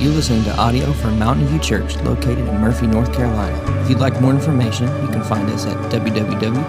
You're listening to audio from Mountain View Church located in Murphy, North Carolina. If you'd like more information, you can find us at www.